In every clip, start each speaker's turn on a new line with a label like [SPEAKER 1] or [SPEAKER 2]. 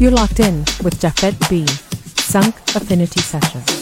[SPEAKER 1] You're locked in with Jafet B. Sunk Affinity Session.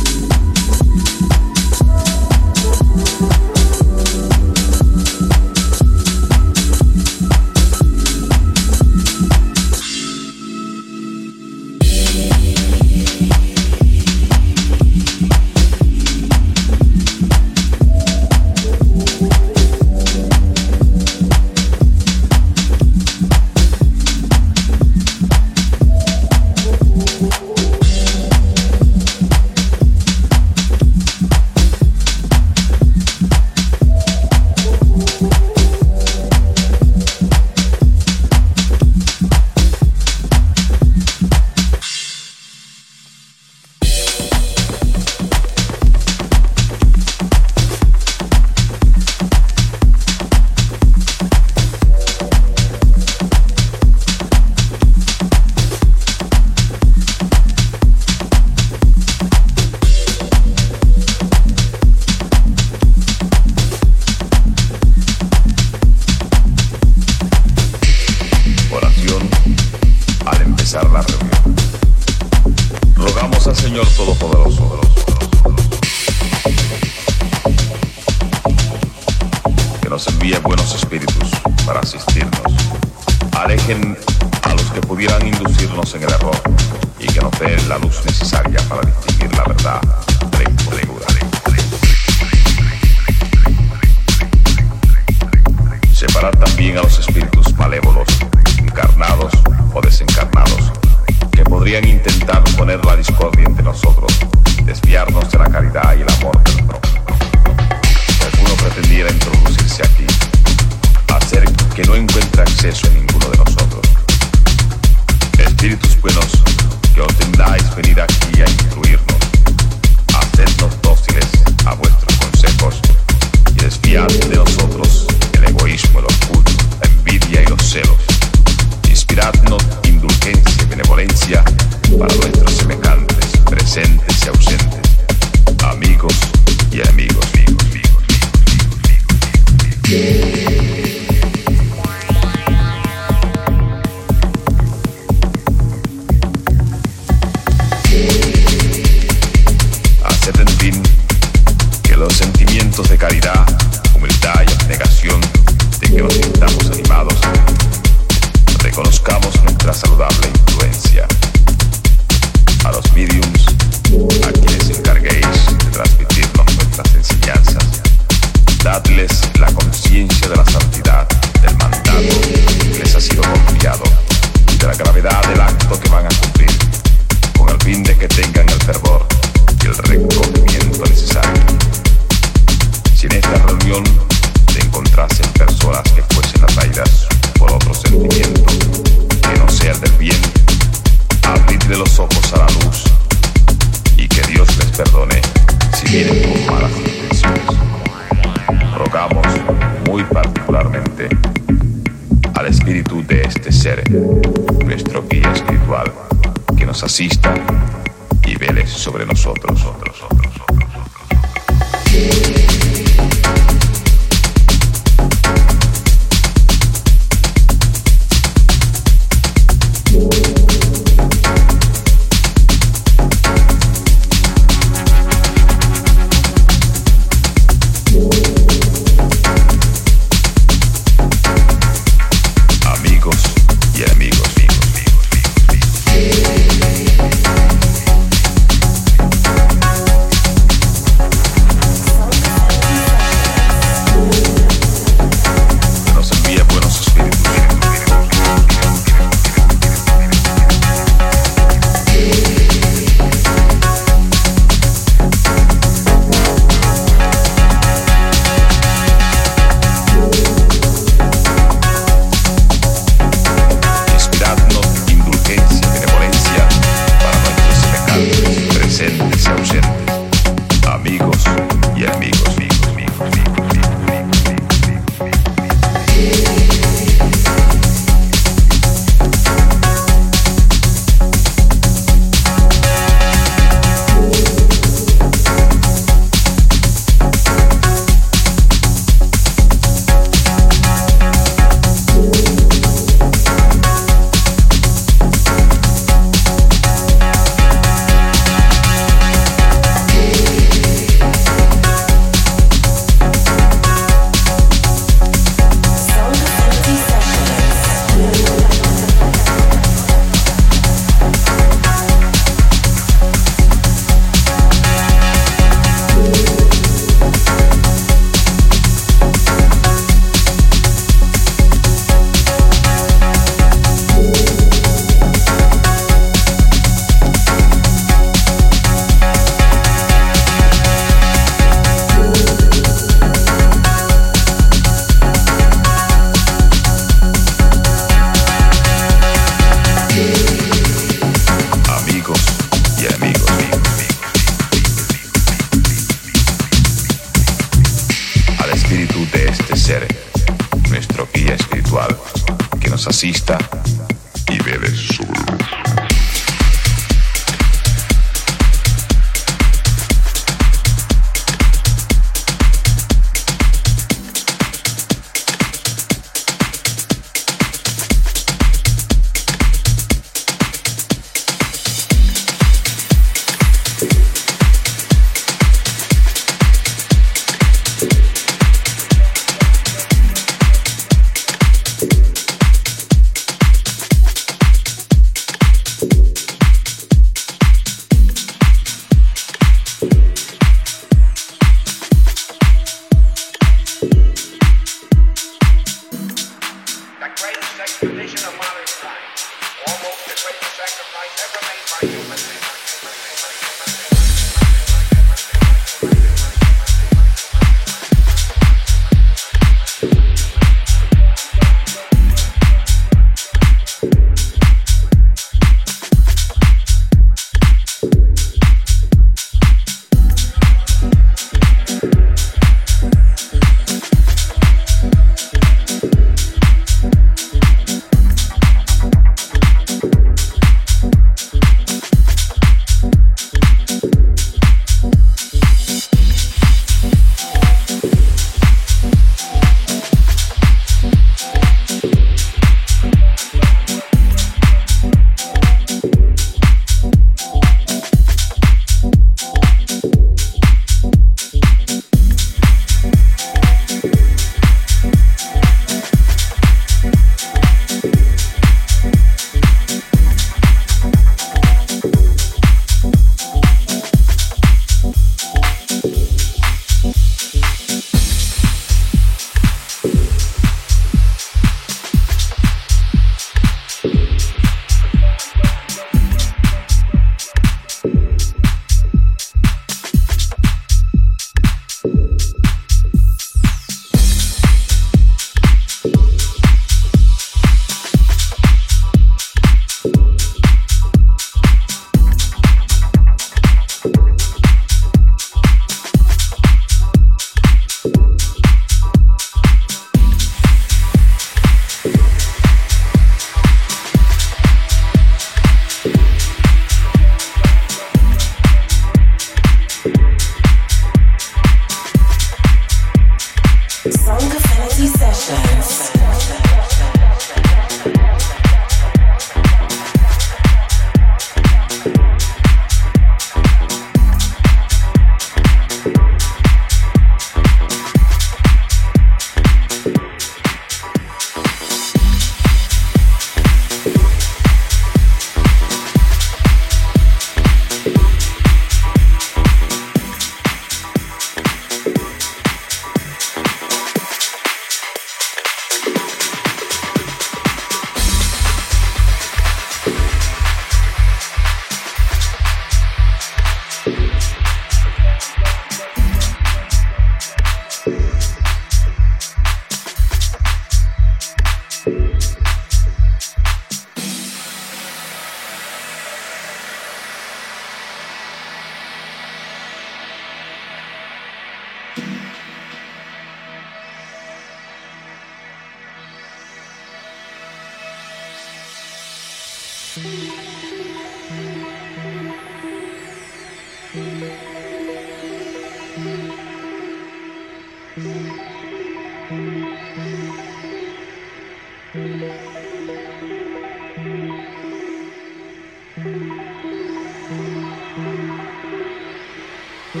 [SPEAKER 2] The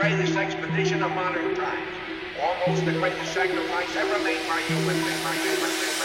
[SPEAKER 2] greatest expedition
[SPEAKER 3] of modern times. Almost the greatest sacrifice ever made by human beings.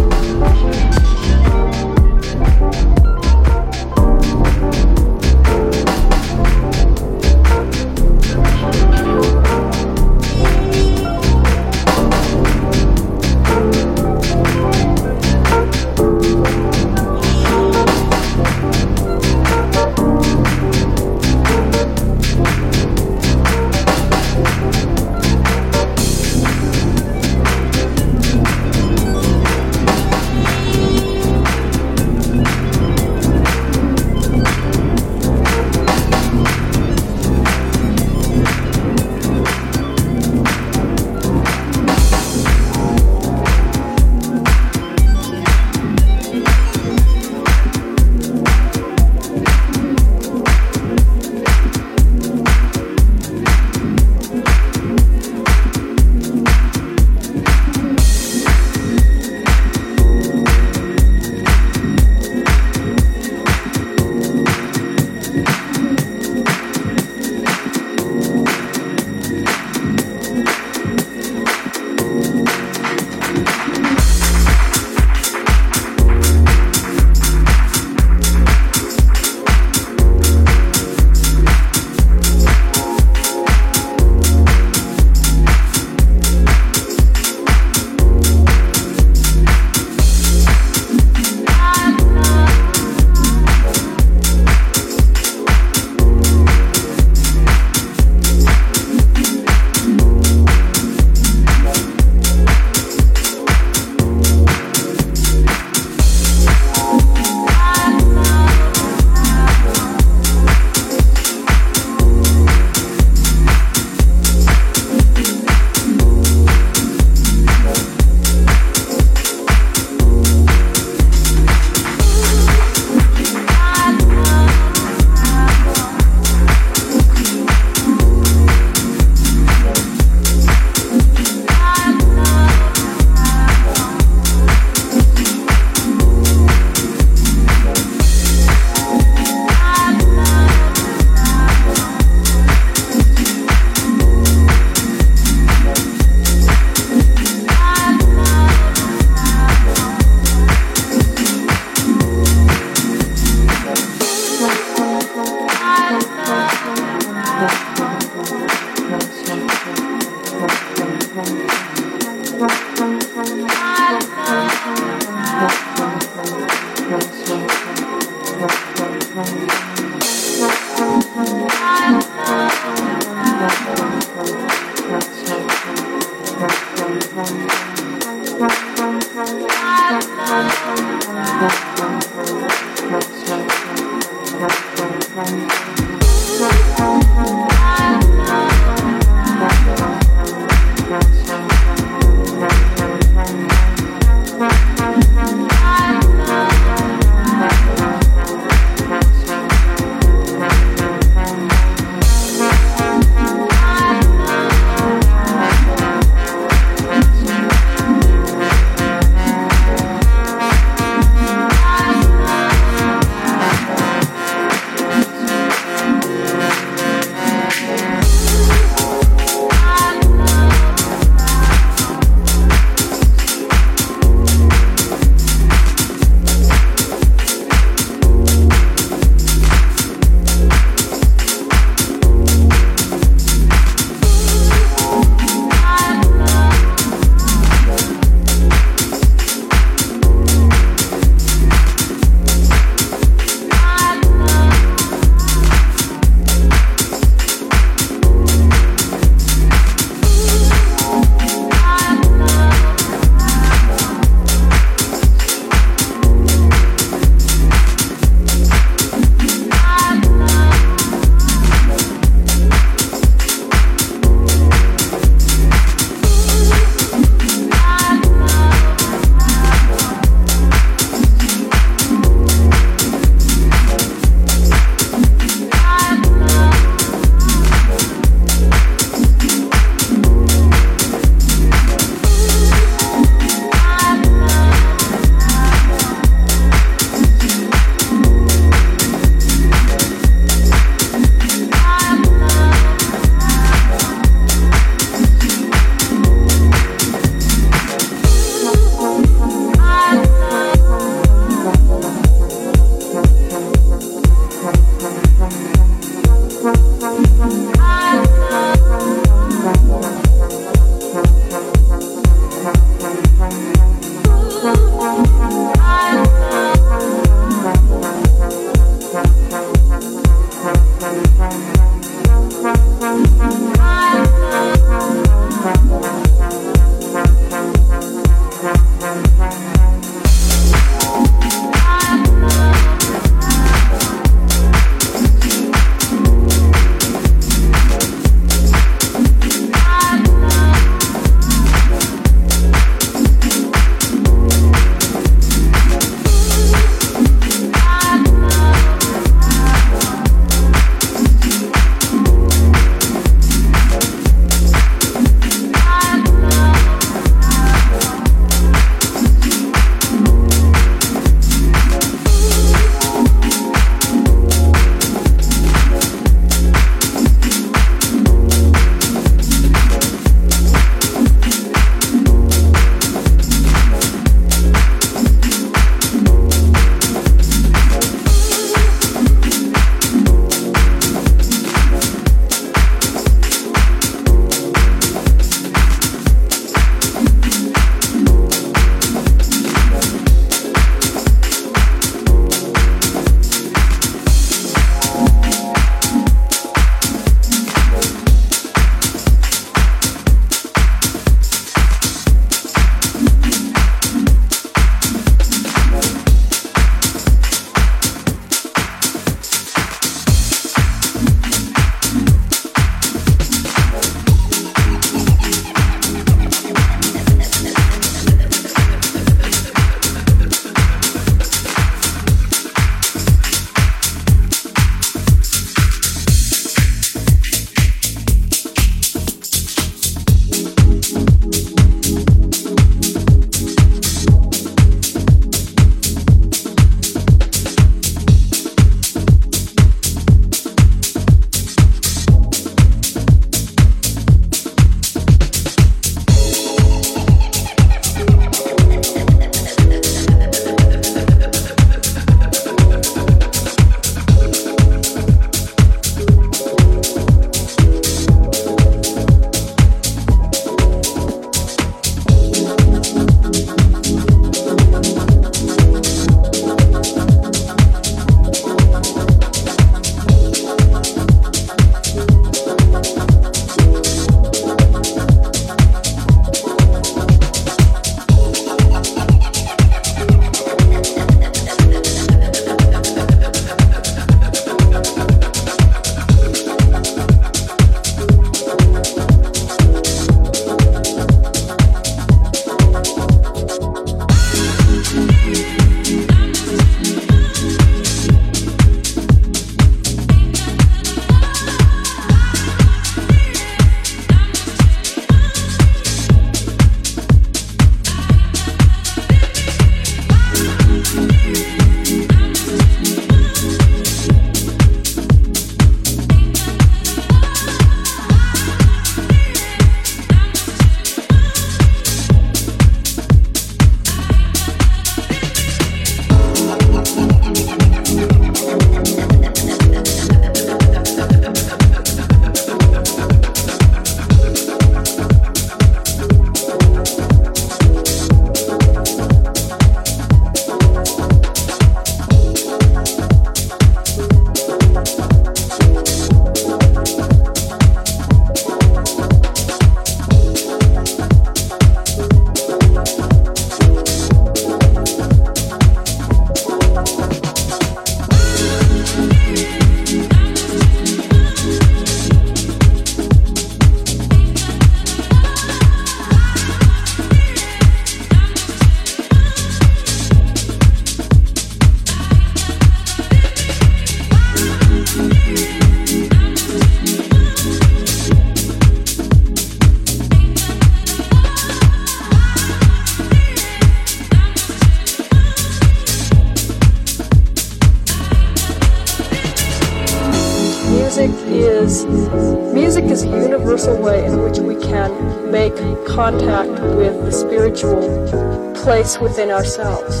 [SPEAKER 3] Within ourselves.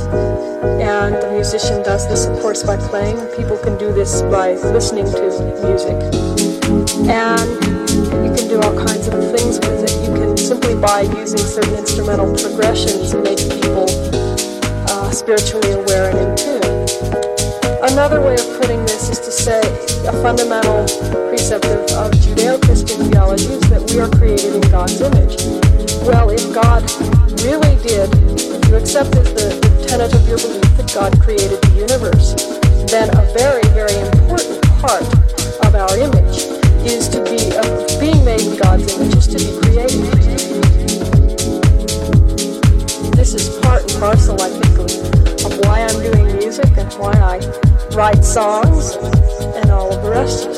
[SPEAKER 3] And the musician does this, of course, by playing. People can do this by listening to music. And you can do all kinds of things with it. You can simply by using certain instrumental progressions to make people uh, spiritually aware and in tune. Another way of putting this is to say a fundamental precept of, of Judeo-Christian theology is that we are created in God's image. Well, if God really did, you accept as the, the tenet of your belief that God created the universe, then a very, very important part of our image is to be, of being made in God's image, is to be created. This is part and parcel, I think, of, why I'm doing music and why I write songs and all of the rest.